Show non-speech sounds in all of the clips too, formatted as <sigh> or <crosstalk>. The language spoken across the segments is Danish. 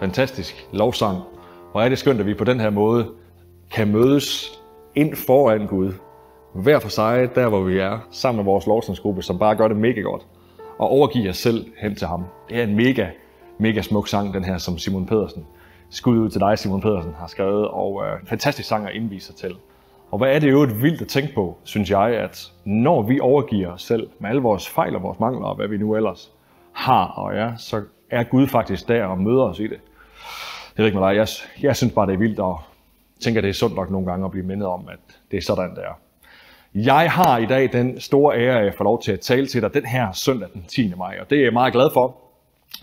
fantastisk lovsang. Hvor er det skønt, at vi på den her måde kan mødes ind foran Gud. Hver for sig, der hvor vi er, sammen med vores lovsangsgruppe, som bare gør det mega godt. Og overgive os selv hen til ham. Det er en mega, mega smuk sang, den her, som Simon Pedersen, skud ud til dig, Simon Pedersen, har skrevet. Og øh, en fantastisk sang at indvise sig til. Og hvad er det jo et vildt at tænke på, synes jeg, at når vi overgiver os selv med alle vores fejl og vores mangler og hvad vi nu ellers har og er, så er Gud faktisk der og møder os i det. Jeg ved ikke med dig. Jeg, jeg synes bare, det er vildt, og tænker, det er sundt nok nogle gange at blive mindet om, at det er sådan, det er. Jeg har i dag den store ære, at jeg får lov til at tale til dig den her søndag den 10. maj, og det er jeg meget glad for.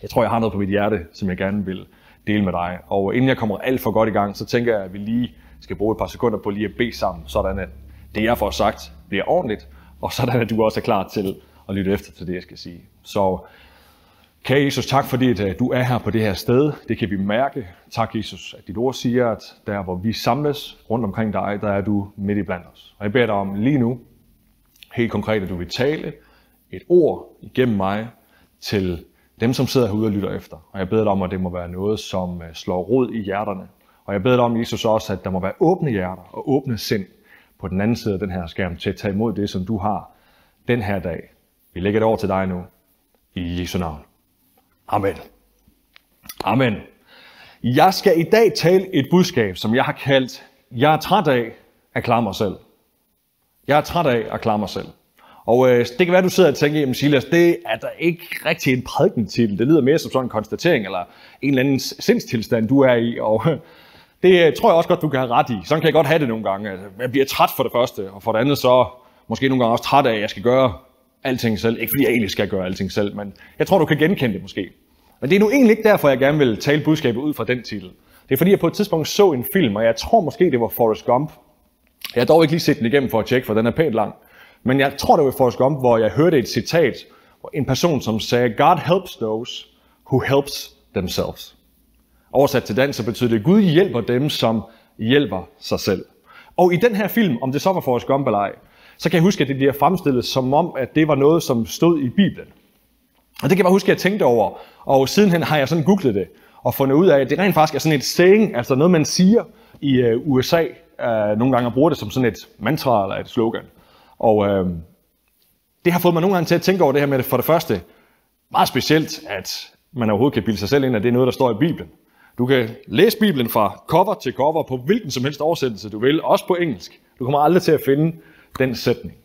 Jeg tror, jeg har noget på mit hjerte, som jeg gerne vil dele med dig. Og inden jeg kommer alt for godt i gang, så tænker jeg, at vi lige skal bruge et par sekunder på lige at bede sammen, sådan at det, jeg får sagt, bliver ordentligt, og sådan at du også er klar til at lytte efter til det, jeg skal sige. Så Kære Jesus, tak fordi at øh, du er her på det her sted. Det kan vi mærke. Tak Jesus, at dit ord siger, at der hvor vi samles rundt omkring dig, der er du midt i blandt os. Og jeg beder dig om lige nu, helt konkret, at du vil tale et ord igennem mig til dem, som sidder herude og lytter efter. Og jeg beder dig om, at det må være noget, som øh, slår rod i hjerterne. Og jeg beder dig om, Jesus, også, at der må være åbne hjerter og åbne sind på den anden side af den her skærm til at tage imod det, som du har den her dag. Vi lægger det over til dig nu. I Jesu navn. Amen. Amen. Jeg skal i dag tale et budskab, som jeg har kaldt, jeg er træt af at klare mig selv. Jeg er træt af at klare mig selv. Og øh, det kan være, du sidder og tænker, jamen Silas, det er da ikke rigtig en prædikentitel. Det lyder mere som sådan en konstatering, eller en eller anden sindstilstand, du er i. Og <laughs> det øh, tror jeg også godt, du kan have ret i. Sådan kan jeg godt have det nogle gange. Altså, jeg bliver træt for det første, og for det andet så måske nogle gange også træt af, at jeg skal gøre alting selv. Ikke fordi jeg egentlig skal gøre alting selv, men jeg tror, du kan genkende det måske. Men det er nu egentlig ikke derfor, jeg gerne vil tale budskabet ud fra den titel. Det er fordi, jeg på et tidspunkt så en film, og jeg tror måske, det var Forrest Gump. Jeg har dog ikke lige set den igennem for at tjekke, for den er pænt lang. Men jeg tror, det var Forrest Gump, hvor jeg hørte et citat, hvor en person, som sagde, God helps those who helps themselves. Oversat til dansk, så betyder det, Gud hjælper dem, som hjælper sig selv. Og i den her film, om det så var Forrest Gump eller ej, så kan jeg huske, at det bliver fremstillet som om, at det var noget, som stod i Bibelen. Og det kan jeg bare huske, at jeg tænkte over. Og sidenhen har jeg sådan googlet det og fundet ud af, at det rent faktisk er sådan et saying, altså noget, man siger i øh, USA øh, nogle gange bruger det som sådan et mantra eller et slogan. Og øh, det har fået mig nogle gange til at tænke over det her med det for det første. Meget specielt, at man overhovedet kan bilde sig selv ind, at det er noget, der står i Bibelen. Du kan læse Bibelen fra cover til cover på hvilken som helst oversættelse du vil, også på engelsk. Du kommer aldrig til at finde den sætning.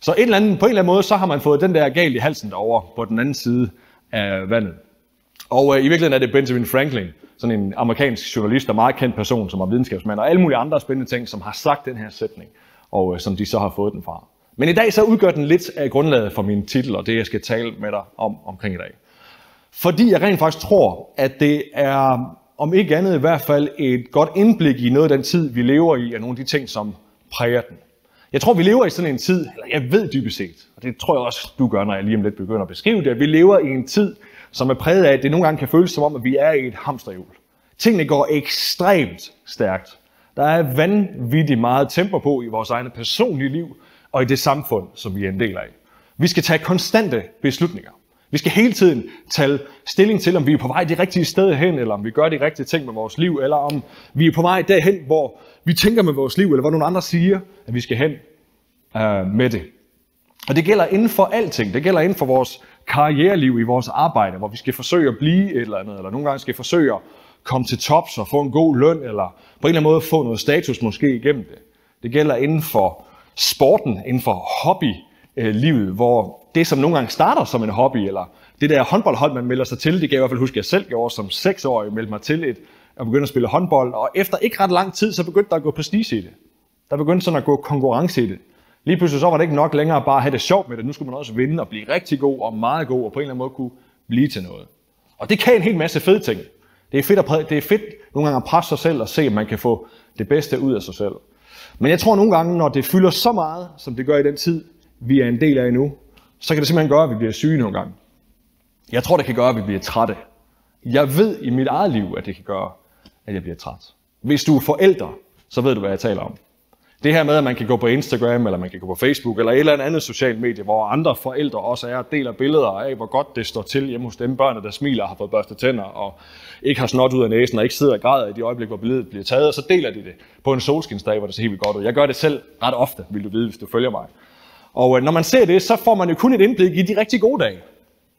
Så en eller anden, på en eller anden måde, så har man fået den der galt i halsen derovre på den anden side af vandet. Og øh, i virkeligheden er det Benjamin Franklin, sådan en amerikansk journalist og meget kendt person, som er videnskabsmand, og alle mulige andre spændende ting, som har sagt den her sætning, og øh, som de så har fået den fra. Men i dag så udgør den lidt af grundlaget for min titel, og det jeg skal tale med dig om omkring i dag. Fordi jeg rent faktisk tror, at det er, om ikke andet i hvert fald, et godt indblik i noget af den tid, vi lever i, og nogle af de ting, som præger den. Jeg tror, vi lever i sådan en tid, eller jeg ved dybest set, og det tror jeg også, du gør, når jeg lige om lidt begynder at beskrive det, at vi lever i en tid, som er præget af, at det nogle gange kan føles som om, at vi er i et hamsterhjul. Tingene går ekstremt stærkt. Der er vanvittigt meget tempo på i vores egne personlige liv og i det samfund, som vi er en del af. Vi skal tage konstante beslutninger. Vi skal hele tiden tage stilling til, om vi er på vej det rigtige sted hen, eller om vi gør de rigtige ting med vores liv, eller om vi er på vej derhen, hvor vi tænker med vores liv, eller hvor nogle andre siger, at vi skal hen øh, med det. Og det gælder inden for alting. Det gælder inden for vores karriereliv, i vores arbejde, hvor vi skal forsøge at blive et eller andet, eller nogle gange skal forsøge at komme til tops og få en god løn, eller på en eller anden måde få noget status måske igennem det. Det gælder inden for sporten, inden for hobbylivet, hvor det, som nogle gange starter som en hobby, eller det der håndboldhold, man melder sig til, det kan jeg i hvert fald huske, at jeg selv gjorde som seksårig, meldte mig til et, og begyndte at spille håndbold, og efter ikke ret lang tid, så begyndte der at gå prestige i det. Der begyndte sådan at gå konkurrence i det. Lige pludselig så var det ikke nok længere bare at have det sjovt med det. Nu skulle man også vinde og blive rigtig god og meget god, og på en eller anden måde kunne blive til noget. Og det kan en hel masse fede ting. Det er fedt, at, det er fedt nogle gange at presse sig selv og se, om man kan få det bedste ud af sig selv. Men jeg tror nogle gange, når det fylder så meget, som det gør i den tid, vi er en del af nu, så kan det simpelthen gøre, at vi bliver syge nogle gange. Jeg tror, det kan gøre, at vi bliver trætte. Jeg ved i mit eget liv, at det kan gøre, at jeg bliver træt. Hvis du er forældre, så ved du, hvad jeg taler om. Det her med, at man kan gå på Instagram, eller man kan gå på Facebook, eller et eller andet socialt medie, hvor andre forældre også er og deler billeder af, hvor godt det står til hjemme hos dem børn, der smiler og har fået børstet tænder, og ikke har snot ud af næsen, og ikke sidder og græder i de øjeblik, hvor billedet bliver taget, og så deler de det på en solskinsdag, hvor det ser helt vildt godt ud. Jeg gør det selv ret ofte, vil du vide, hvis du følger mig. Og øh, når man ser det, så får man jo kun et indblik i de rigtig gode dage.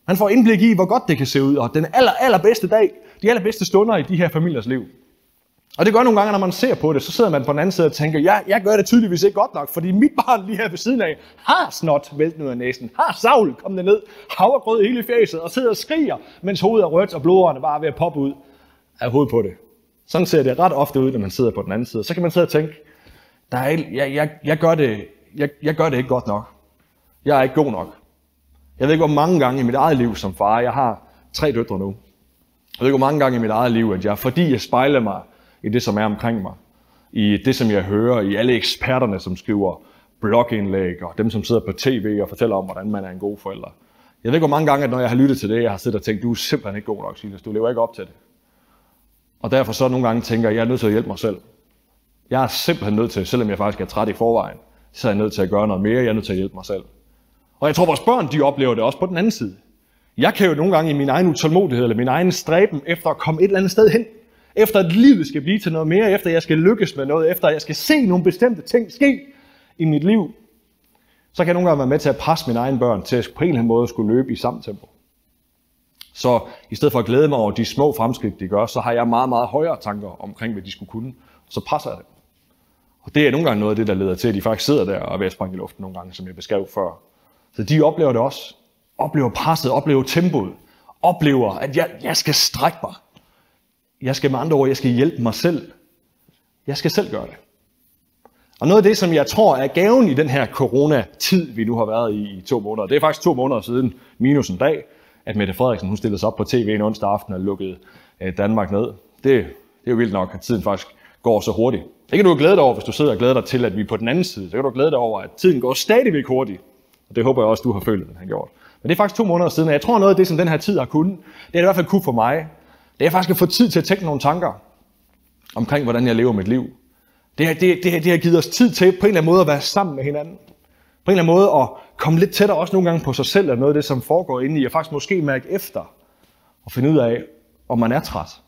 Man får indblik i, hvor godt det kan se ud, og den aller, allerbedste dag, de allerbedste stunder i de her familiers liv. Og det gør nogle gange, når man ser på det, så sidder man på den anden side og tænker, ja, jeg gør det tydeligvis ikke godt nok, fordi mit barn lige her ved siden af har snot væltet ud af næsen, har savl kommet ned, havregrød hele fjeset og sidder og skriger, mens hovedet er rødt og blodårene bare er ved at poppe ud af hovedet på det. Sådan ser det ret ofte ud, når man sidder på den anden side. Så kan man sidde og tænke, der er, jeg, jeg, jeg, gør det, jeg, jeg gør det ikke godt nok. Jeg er ikke god nok. Jeg ved ikke, hvor mange gange i mit eget liv som far, jeg har tre døtre nu. Jeg ved ikke, hvor mange gange i mit eget liv, at jeg, fordi jeg spejler mig i det, som er omkring mig, i det, som jeg hører, i alle eksperterne, som skriver blogindlæg, og dem, som sidder på tv og fortæller om, hvordan man er en god forælder. Jeg ved ikke, hvor mange gange, at når jeg har lyttet til det, jeg har siddet og tænkt, du er simpelthen ikke god nok, Silas. Du lever ikke op til det. Og derfor så nogle gange tænker jeg, jeg er nødt til at hjælpe mig selv. Jeg er simpelthen nødt til, selvom jeg faktisk er træt i forvejen, så er jeg nødt til at gøre noget mere, jeg er nødt til at hjælpe mig selv. Og jeg tror, vores børn, de oplever det også på den anden side. Jeg kan jo nogle gange i min egen utålmodighed, eller min egen stræben efter at komme et eller andet sted hen, efter at livet skal blive til noget mere, efter at jeg skal lykkes med noget, efter at jeg skal se nogle bestemte ting ske i mit liv, så kan jeg nogle gange være med til at presse mine egne børn til at på en eller anden måde skulle løbe i samme tempo. Så i stedet for at glæde mig over de små fremskridt, de gør, så har jeg meget, meget højere tanker omkring, hvad de skulle kunne. Så presser jeg det. Og det er nogle gange noget af det, der leder til, at de faktisk sidder der og er ved at springe i luften nogle gange, som jeg beskrev før. Så de oplever det også. Oplever presset, oplever tempoet. Oplever, at jeg, jeg skal strække mig. Jeg skal med andre ord, jeg skal hjælpe mig selv. Jeg skal selv gøre det. Og noget af det, som jeg tror er gaven i den her coronatid, vi nu har været i i to måneder, det er faktisk to måneder siden, minus en dag, at Mette Frederiksen hun stillede sig op på tv en onsdag aften og lukkede øh, Danmark ned. Det, det er jo vildt nok, at tiden faktisk går så hurtigt. Det kan du glæde dig over, hvis du sidder og glæder dig til, at vi er på den anden side. Så kan du glæde dig over, at tiden går stadigvæk hurtigt. Og det håber jeg også, du har følt, at den har gjort. Men det er faktisk to måneder siden, og jeg tror noget af det, som den her tid har kunnet, det er i hvert fald kunne for mig, det er faktisk at få tid til at tænke nogle tanker omkring, hvordan jeg lever mit liv. Det, har, det, det, det har givet os tid til på en eller anden måde at være sammen med hinanden. På en eller anden måde at komme lidt tættere også nogle gange på sig selv, og noget af det, som foregår inde i, og faktisk måske mærke efter, og finde ud af, om man er træt.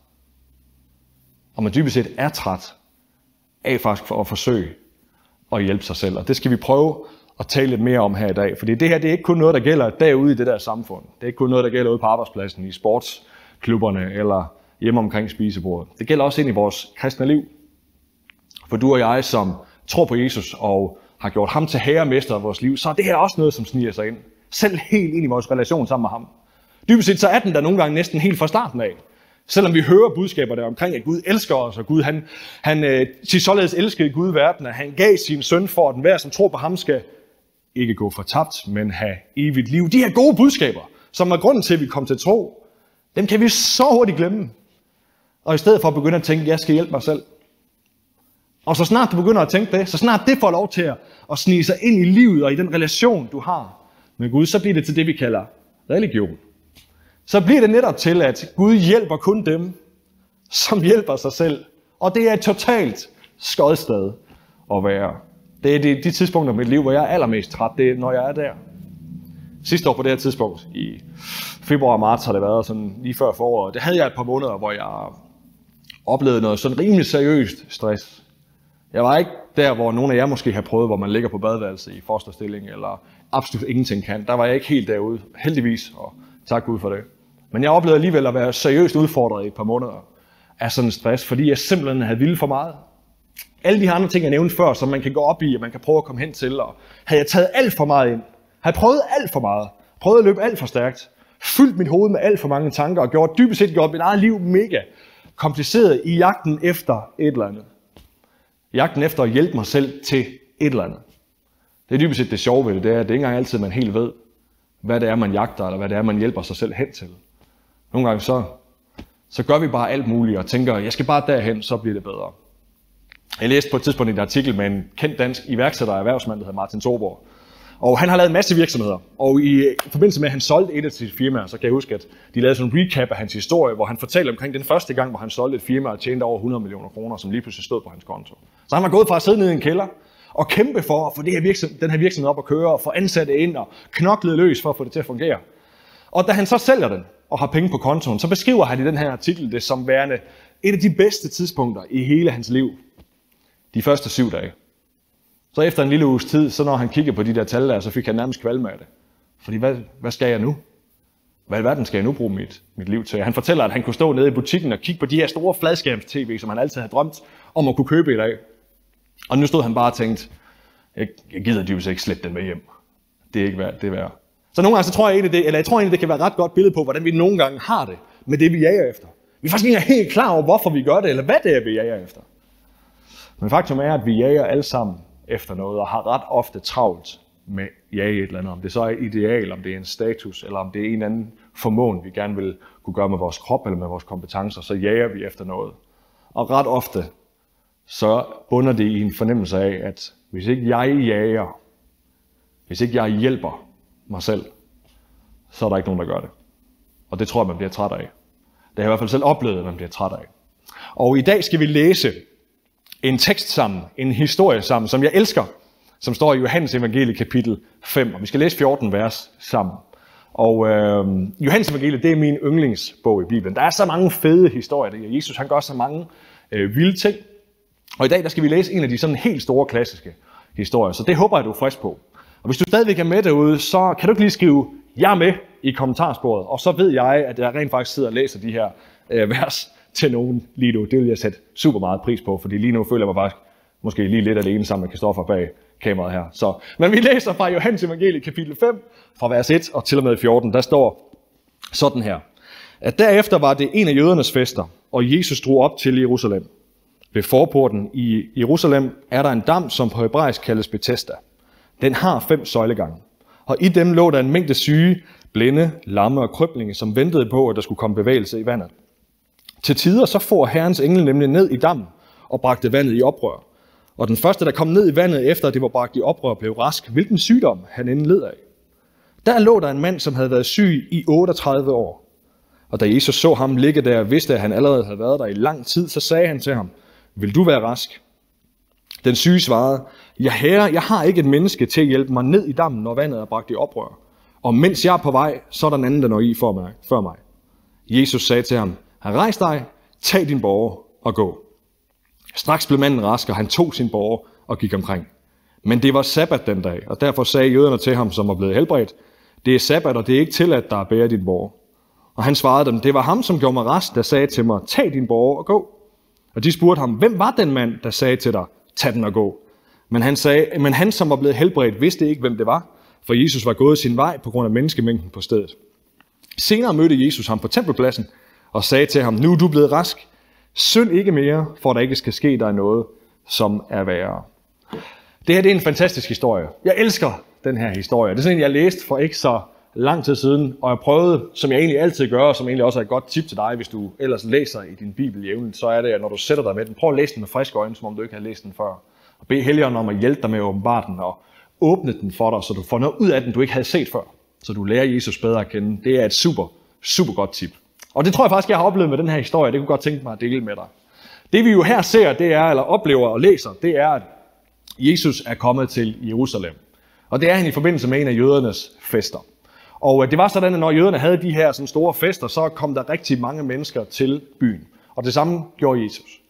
Om man dybest set er træt af faktisk for at forsøge at hjælpe sig selv. Og det skal vi prøve at tale lidt mere om her i dag. Fordi det her det er ikke kun noget, der gælder derude i det der samfund. Det er ikke kun noget, der gælder ude på arbejdspladsen, i sportsklubberne eller hjemme omkring spisebordet. Det gælder også ind i vores kristne liv. For du og jeg, som tror på Jesus og har gjort ham til herremester af vores liv, så er det her også noget, som sniger sig ind. Selv helt ind i vores relation sammen med ham. Dybest set så er den der nogle gange næsten helt fra starten af. Selvom vi hører budskaber der omkring, at Gud elsker os, og Gud, han, han øh, til således elskede Gud verden, at han gav sin søn for, at enhver, som tror på ham, skal ikke gå fortabt, men have evigt liv. De her gode budskaber, som er grunden til, at vi kom til tro, dem kan vi så hurtigt glemme. Og i stedet for at begynde at tænke, at jeg skal hjælpe mig selv. Og så snart du begynder at tænke det, så snart det får lov til at snige sig ind i livet og i den relation, du har med Gud, så bliver det til det, vi kalder religion. Så bliver det netop til, at Gud hjælper kun dem, som hjælper sig selv. Og det er et totalt skodsted at være. Det er de, de tidspunkter i mit liv, hvor jeg er allermest træt, det er, når jeg er der. Sidste år på det her tidspunkt, i februar og marts har det været sådan lige før foråret, det havde jeg et par måneder, hvor jeg oplevede noget sådan rimelig seriøst stress. Jeg var ikke der, hvor nogle af jer måske har prøvet, hvor man ligger på badeværelse i fosterstilling, eller absolut ingenting kan. Der var jeg ikke helt derude, heldigvis, og tak Gud for det. Men jeg oplevede alligevel at være seriøst udfordret i et par måneder af sådan en stress, fordi jeg simpelthen havde vildt for meget. Alle de her andre ting, jeg nævnte før, som man kan gå op i, og man kan prøve at komme hen til, og havde jeg taget alt for meget ind, havde prøvet alt for meget, prøvet at løbe alt for stærkt, fyldt mit hoved med alt for mange tanker, og gjort dybest set gjort mit eget liv mega kompliceret i jagten efter et eller andet. Jagten efter at hjælpe mig selv til et eller andet. Det er dybest set det sjove ved det, det er, at det er ikke engang altid, man helt ved, hvad det er, man jagter, eller hvad det er, man hjælper sig selv hen til. Nogle gange så, så gør vi bare alt muligt og tænker, jeg skal bare derhen, så bliver det bedre. Jeg læste på et tidspunkt en artikel med en kendt dansk iværksætter og erhvervsmand, der hedder Martin Thorborg. Og han har lavet en masse virksomheder. Og i forbindelse med, at han solgte et af sine firmaer, så kan jeg huske, at de lavede sådan en recap af hans historie, hvor han fortalte omkring den første gang, hvor han solgte et firma og tjente over 100 millioner kroner, som lige pludselig stod på hans konto. Så han var gået fra at sidde nede i en kælder og kæmpe for at få det her virksomhed, den her virksomhed op at køre, og få ansatte ind og knoklet løs for at få det til at fungere. Og da han så sælger den og har penge på kontoen, så beskriver han i den her artikel det som værende et af de bedste tidspunkter i hele hans liv. De første syv dage. Så efter en lille uges tid, så når han kiggede på de der tal der, så fik han nærmest kvalme af det. Fordi hvad, hvad skal jeg nu? Hvad i verden skal jeg nu bruge mit, mit liv til? Han fortæller, at han kunne stå nede i butikken og kigge på de her store fladskærms-tv, som han altid havde drømt om at kunne købe i dag. Og nu stod han bare og tænkte, jeg, jeg gider dybest ikke slette den med hjem. Det er ikke værd, det er værd. Så nogle gange så tror jeg egentlig, det, eller jeg tror egentlig, det kan være et ret godt billede på, hvordan vi nogle gange har det med det, vi jager efter. Vi er faktisk ikke helt klar over, hvorfor vi gør det, eller hvad det er, vi jager efter. Men faktum er, at vi jager alle sammen efter noget, og har ret ofte travlt med jage et eller andet. Om det så er ideal, om det er en status, eller om det er en anden formåen, vi gerne vil kunne gøre med vores krop eller med vores kompetencer, så jager vi efter noget. Og ret ofte, så bunder det i en fornemmelse af, at hvis ikke jeg jager, hvis ikke jeg hjælper mig selv, så er der ikke nogen, der gør det. Og det tror jeg, man bliver træt af. Det har jeg i hvert fald selv oplevet, at man bliver træt af. Og i dag skal vi læse en tekst sammen, en historie sammen, som jeg elsker, som står i Johannes evangelie kapitel 5. Og vi skal læse 14 vers sammen. Og øh, Johannes evangelie, det er min yndlingsbog i Bibelen. Der er så mange fede historier der. Jesus han gør så mange øh, vilde ting. Og i dag der skal vi læse en af de sådan helt store klassiske historier. Så det håber jeg, du er frisk på. Og hvis du stadigvæk er med derude, så kan du ikke lige skrive, jeg er med i kommentarsporet. Og så ved jeg, at jeg rent faktisk sidder og læser de her øh, vers <laughs> til nogen lige nu. Det vil jeg sætte super meget pris på, fordi lige nu føler jeg mig faktisk måske lige lidt alene sammen med Kristoffer bag kameraet her. Så, men vi læser fra Johannes evangelie kapitel 5, fra vers 1 og til og med 14. Der står sådan her. At derefter var det en af jødernes fester, og Jesus drog op til Jerusalem. Ved forporten i Jerusalem er der en dam, som på hebraisk kaldes Bethesda. Den har fem søjlegange, og i dem lå der en mængde syge, blinde, lamme og krøblinge, som ventede på, at der skulle komme bevægelse i vandet. Til tider så får Herrens engel nemlig ned i dammen og bragte vandet i oprør. Og den første, der kom ned i vandet, efter at det var bragt i oprør, blev rask, hvilken sygdom han inden led af. Der lå der en mand, som havde været syg i 38 år. Og da Jesus så ham ligge der og vidste, at han allerede havde været der i lang tid, så sagde han til ham, vil du være rask? Den syge svarede, ja herre, jeg har ikke et menneske til at hjælpe mig ned i dammen, når vandet er bragt i oprør. Og mens jeg er på vej, så er der en anden, der når i for mig, før mig. Jesus sagde til ham, rejs dig, tag din borger og gå. Straks blev manden rask, og han tog sin borger og gik omkring. Men det var sabbat den dag, og derfor sagde jøderne til ham, som var blevet helbredt, det er sabbat, og det er ikke tilladt der at bære dit borger. Og han svarede dem, det var ham, som gjorde mig rask, der sagde til mig, tag din borger og gå. Og de spurgte ham, hvem var den mand, der sagde til dig, tag den og gå? Men han, sagde, men han, som var blevet helbredt, vidste ikke, hvem det var, for Jesus var gået sin vej på grund af menneskemængden på stedet. Senere mødte Jesus ham på tempelpladsen og sagde til ham, nu er du blevet rask, Synd ikke mere, for der ikke skal ske dig noget, som er værre. Det her det er en fantastisk historie. Jeg elsker den her historie. Det er sådan en, jeg læste for ikke så lang tid siden, og jeg prøvede, som jeg egentlig altid gør, og som egentlig også er et godt tip til dig, hvis du ellers læser i din bibel jævnligt, så er det, at når du sætter dig med den, prøv at læse den med friske øjne, som om du ikke har læst den før. Bed Helligånden om at hjælpe dig med at åbenbare den og åbne den for dig, så du får noget ud af den, du ikke havde set før. Så du lærer Jesus bedre at kende. Det er et super, super godt tip. Og det tror jeg faktisk, jeg har oplevet med den her historie. Det kunne godt tænke mig at dele med dig. Det vi jo her ser, det er, eller oplever og læser, det er, at Jesus er kommet til Jerusalem. Og det er han i forbindelse med en af jødernes fester. Og øh, det var sådan, at når jøderne havde de her sådan store fester, så kom der rigtig mange mennesker til byen. Og det samme gjorde Jesus.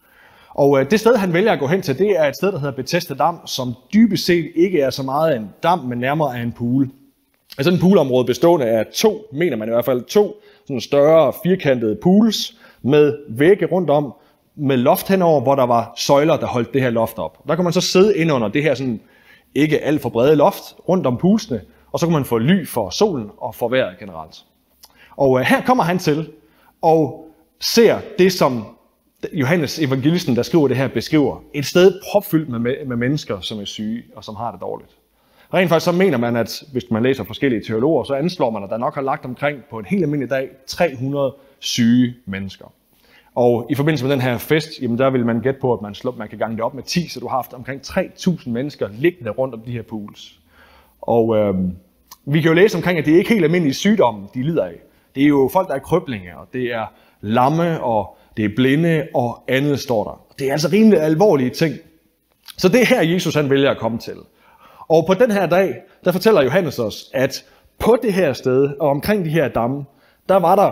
Og øh, det sted, han vælger at gå hen til, det er et sted, der hedder Bethesda Dam, som dybest set ikke er så meget en dam, men nærmere er en pool. Altså en poolområde bestående af to, mener man i hvert fald, to sådan større firkantede pools med vægge rundt om, med loft henover, hvor der var søjler, der holdt det her loft op. Der kan man så sidde ind under det her sådan ikke alt for brede loft rundt om poolsene, og så kan man få ly for solen og for vejret generelt. Og øh, her kommer han til og ser det, som Johannes evangelisten, der skriver det her, beskriver. Et sted propfyldt med, med mennesker, som er syge og som har det dårligt. Rent faktisk så mener man, at hvis man læser forskellige teologer, så anslår man, at der nok har lagt omkring på en helt almindelig dag 300 syge mennesker. Og i forbindelse med den her fest, jamen der vil man gætte på, at man, slår, man kan gange det op med 10, så du har haft omkring 3.000 mennesker liggende rundt om de her pools. Og øh, vi kan jo læse omkring, at det er ikke helt almindelige sygdomme, de lider af. Det er jo folk, der er krøblinge, og det er lamme, og det er blinde, og andet står der. Det er altså rimelig alvorlige ting. Så det er her, Jesus han vælger at komme til. Og på den her dag, der fortæller Johannes os, at på det her sted, og omkring de her damme, der var der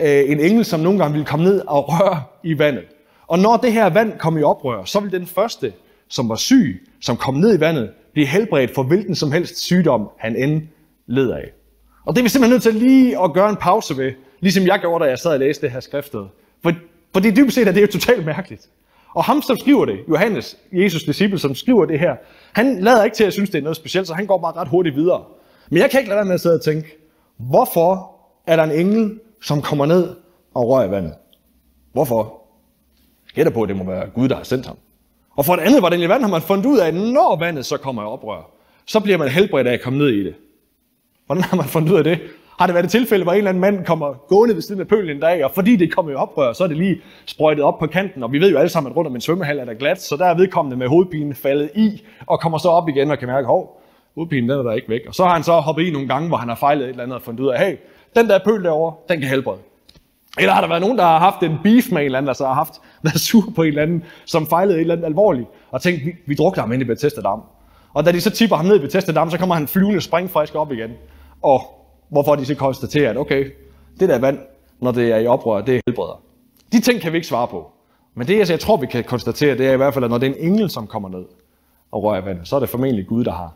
øh, en engel, som nogle gange ville komme ned og røre i vandet. Og når det her vand kom i oprør, så ville den første, som var syg, som kom ned i vandet, blive helbredt for hvilken som helst sygdom, han end led af. Og det er vi simpelthen nødt til lige at gøre en pause ved, ligesom jeg gjorde, da jeg sad og læste det her skriftet. For, for det dybest set, er det er jo totalt mærkeligt. Og ham, som skriver det, Johannes, Jesus disciple, som skriver det her, han lader ikke til at synes, det er noget specielt, så han går bare ret hurtigt videre. Men jeg kan ikke lade være med at sidde og tænke, hvorfor er der en engel, som kommer ned og rører i vandet? Hvorfor? Gætter på, at det må være Gud, der har sendt ham. Og for det andet, hvordan i vand har man fundet ud af, at når vandet så kommer i oprør, så bliver man helbredt af at komme ned i det. Hvordan har man fundet ud af det? Har det været et tilfælde, hvor en eller anden mand kommer gående ved siden af pølen en dag, og fordi det kommer i oprør, så er det lige sprøjtet op på kanten, og vi ved jo alle sammen, at rundt om en svømmehal er der glat, så der er vedkommende med hovedpinen faldet i, og kommer så op igen og kan mærke, hov, hovedpinen den er der ikke væk. Og så har han så hoppet i nogle gange, hvor han har fejlet et eller andet og fundet ud af, hey, den der pøl derovre, den kan helbrede. Eller har der været nogen, der har haft en beef med en eller anden, der så har haft <laughs> været sur på en eller anden, som fejlede et eller andet alvorligt, og tænkt, vi, vi drukner ham ind i Bethesda Dam. Og da de så tipper ham ned i Bethesda Dam, så kommer han flyvende springfrisk op igen. Og hvorfor de så konstaterer, at okay, det der vand, når det er i oprør, det er helbreder. De ting kan vi ikke svare på. Men det, altså, jeg tror, vi kan konstatere, det er i hvert fald, at når det er en engel, som kommer ned og rører vandet, så er det formentlig Gud, der har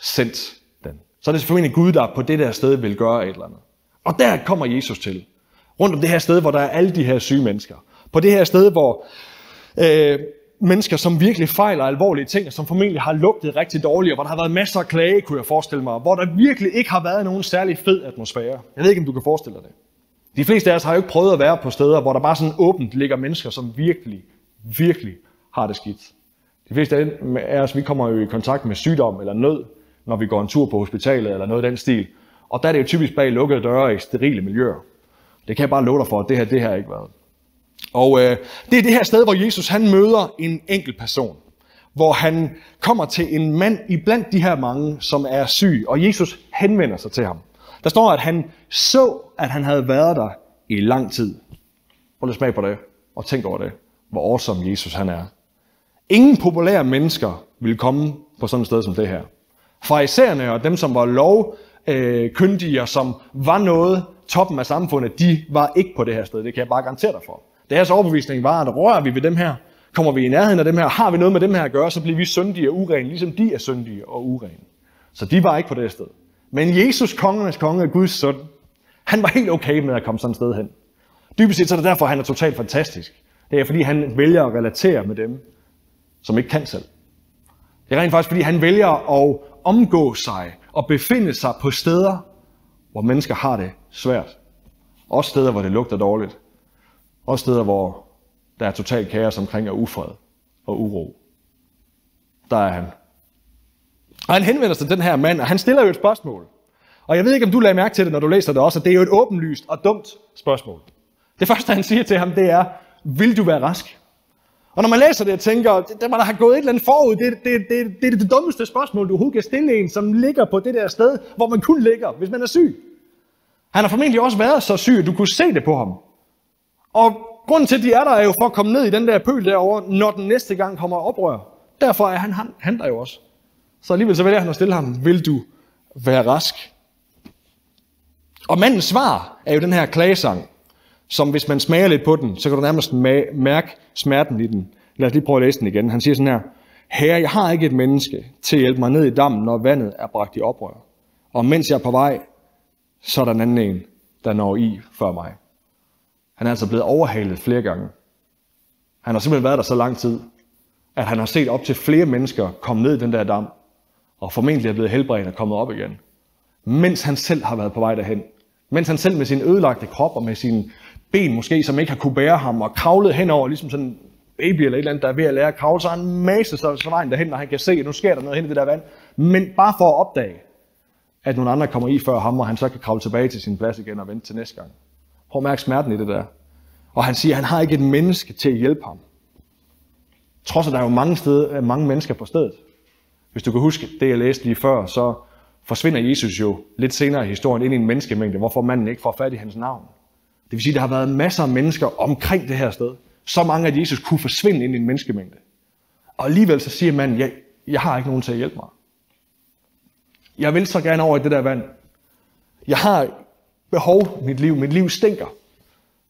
sendt den. Så er det formentlig Gud, der på det der sted vil gøre et eller andet. Og der kommer Jesus til. Rundt om det her sted, hvor der er alle de her syge mennesker. På det her sted, hvor øh, mennesker, som virkelig fejler alvorlige ting, og som formentlig har lugtet rigtig dårligt, og hvor der har været masser af klage, kunne jeg forestille mig, hvor der virkelig ikke har været nogen særlig fed atmosfære. Jeg ved ikke, om du kan forestille dig det. De fleste af os har jo ikke prøvet at være på steder, hvor der bare sådan åbent ligger mennesker, som virkelig, virkelig har det skidt. De fleste af os, vi kommer jo i kontakt med sygdom eller nød, når vi går en tur på hospitalet eller noget af den stil. Og der er det jo typisk bag lukkede døre i sterile miljøer. Det kan jeg bare love dig for, at det her, det her ikke været. Og øh, det er det her sted, hvor Jesus han møder en enkelt person. Hvor han kommer til en mand iblandt de her mange, som er syg. Og Jesus henvender sig til ham. Der står, at han så, at han havde været der i lang tid. Prøv at smag på det, og tænk over det. Hvor awesome Jesus han er. Ingen populære mennesker ville komme på sådan et sted som det her. Farisæerne og dem, som var lovkyndige øh, og som var noget toppen af samfundet, de var ikke på det her sted. Det kan jeg bare garantere dig for. Deres overbevisning var, at rører vi ved dem her, kommer vi i nærheden af dem her, har vi noget med dem her at gøre, så bliver vi syndige og urene, ligesom de er syndige og urene. Så de var ikke på det sted. Men Jesus, kongernes konge, Guds søn, han var helt okay med at komme sådan et sted hen. Dybest set så er det derfor, han er totalt fantastisk. Det er fordi, han vælger at relatere med dem, som ikke kan selv. Det er rent faktisk, fordi han vælger at omgå sig og befinde sig på steder, hvor mennesker har det svært. Også steder, hvor det lugter dårligt. Også steder, hvor der er total kaos omkring og ufred og uro. Der er han. Og han henvender sig til den her mand, og han stiller jo et spørgsmål. Og jeg ved ikke, om du lagde mærke til det, når du læser det også, at det er jo et åbenlyst og dumt spørgsmål. Det første, han siger til ham, det er, vil du være rask? Og når man læser det og tænker, det må der have gået et eller andet forud, det, det, det, det er det dummeste spørgsmål, du overhovedet kan stille en, som ligger på det der sted, hvor man kun ligger, hvis man er syg. Han har formentlig også været så syg, at du kunne se det på ham. Og grunden til, at de er der, er jo for at komme ned i den der pøl derovre, når den næste gang kommer oprør. Derfor er han, han, han der jo også. Så alligevel så vælger han at stille ham, vil du være rask? Og mandens svar er jo den her klagesang, som hvis man smager lidt på den, så kan du nærmest mærke smerten i den. Lad os lige prøve at læse den igen. Han siger sådan her, Herre, jeg har ikke et menneske til at hjælpe mig ned i dammen, når vandet er bragt i oprør. Og mens jeg er på vej, så er der en anden en, der når i før mig. Han er altså blevet overhalet flere gange. Han har simpelthen været der så lang tid, at han har set op til flere mennesker komme ned i den der dam, og formentlig er blevet helbredt og kommet op igen. Mens han selv har været på vej derhen. Mens han selv med sin ødelagte krop og med sine ben måske, som ikke har kunne bære ham, og kravlet henover, ligesom sådan en baby eller et eller andet, der er ved at lære at kravle, så han maset sig så vejen derhen, når han kan se, at nu sker der noget hen i det der vand. Men bare for at opdage, at nogle andre kommer i før ham, og han så kan kravle tilbage til sin plads igen og vente til næste gang. Prøv at mærke smerten i det der. Og han siger, at han har ikke et menneske til at hjælpe ham. Trods at der er jo mange, steder, øh, mange mennesker på stedet. Hvis du kan huske det, jeg læste lige før, så forsvinder Jesus jo lidt senere i historien ind i en menneskemængde, hvorfor manden ikke får fat i hans navn. Det vil sige, at der har været masser af mennesker omkring det her sted. Så mange, at Jesus kunne forsvinde ind i en menneskemængde. Og alligevel så siger manden, jeg, jeg har ikke nogen til at hjælpe mig. Jeg vil så gerne over i det der vand. Jeg har behov i mit liv. Mit liv stinker.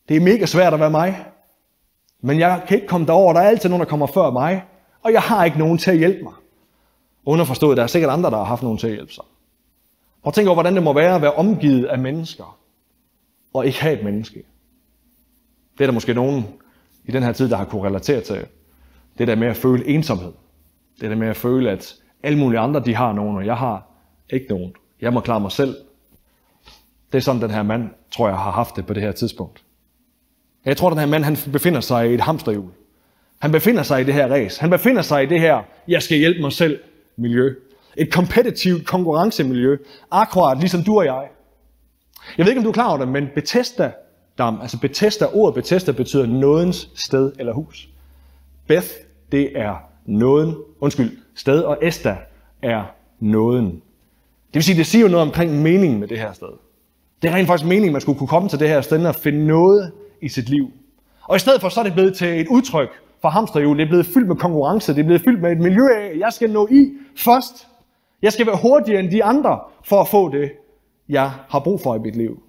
Det er mega svært at være mig. Men jeg kan ikke komme derover. Der er altid nogen, der kommer før mig. Og jeg har ikke nogen til at hjælpe mig. Underforstået, der er sikkert andre, der har haft nogen til at hjælpe sig. Prøv at tænke over, hvordan det må være at være omgivet af mennesker, og ikke have et menneske. Det er der måske nogen i den her tid, der har kunne relatere til. Det der med at føle ensomhed. Det der med at føle, at alle mulige andre, de har nogen, og jeg har ikke nogen. Jeg må klare mig selv. Det er sådan, den her mand, tror jeg, har haft det på det her tidspunkt. Jeg tror, den her mand, han befinder sig i et hamsterhjul. Han befinder sig i det her race. Han befinder sig i det her, jeg skal hjælpe mig selv miljø. Et kompetitivt konkurrencemiljø. Akkurat ligesom du og jeg. Jeg ved ikke, om du er klar over det, men Bethesda, dam, altså Bethesda, ordet Bethesda betyder nådens sted eller hus. Beth, det er nåden, undskyld, sted, og Esta er nåden. Det vil sige, det siger jo noget omkring meningen med det her sted. Det er rent faktisk meningen, at man skulle kunne komme til det her sted og finde noget i sit liv. Og i stedet for, så er det blevet til et udtryk for hamsterhjul. Det er blevet fyldt med konkurrence. Det er blevet fyldt med et miljø af, jeg skal nå i først. Jeg skal være hurtigere end de andre for at få det, jeg har brug for i mit liv.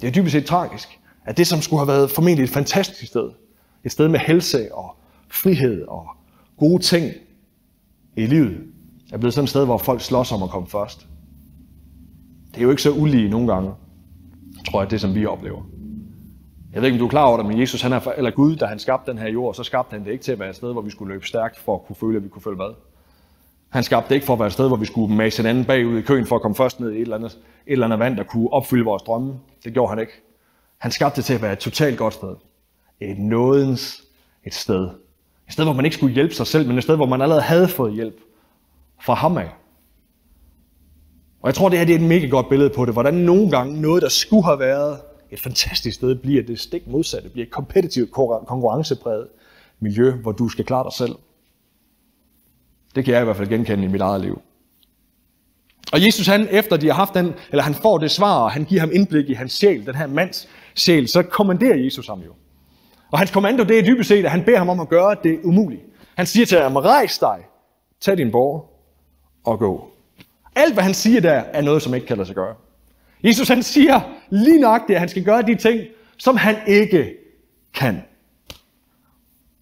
Det er dybest set tragisk, at det, som skulle have været formentlig et fantastisk sted, et sted med helse og frihed og gode ting i livet, er blevet sådan et sted, hvor folk slås om at komme først. Det er jo ikke så ulige nogle gange, tror jeg, det som vi oplever. Jeg ved ikke, om du er klar over det, men Jesus, han er, eller Gud, da han skabte den her jord, så skabte han det ikke til at være et sted, hvor vi skulle løbe stærkt for at kunne føle, at vi kunne følge hvad. Han skabte det ikke for at være et sted, hvor vi skulle mase anden bagud i køen for at komme først ned i et eller andet, et eller andet vand, der kunne opfylde vores drømme. Det gjorde han ikke. Han skabte det til at være et totalt godt sted. Et nådens et sted. Et sted, hvor man ikke skulle hjælpe sig selv, men et sted, hvor man allerede havde fået hjælp fra ham af. Og jeg tror, det her det er et mega godt billede på det. Hvordan nogle gange noget, der skulle have været et fantastisk sted, bliver det stik modsatte. bliver et kompetitivt, konkurrencepræget miljø, hvor du skal klare dig selv. Det kan jeg i hvert fald genkende i mit eget liv. Og Jesus, han, efter de har haft den, eller han får det svar, og han giver ham indblik i hans sjæl, den her mands sjæl, så kommanderer Jesus ham jo. Og hans kommando, det er dybest set, at han beder ham om at gøre det umuligt. Han siger til ham, rejs dig, tag din borg og gå. Alt, hvad han siger der, er noget, som ikke kan lade sig gøre. Jesus han siger lige nok det, at han skal gøre de ting, som han ikke kan.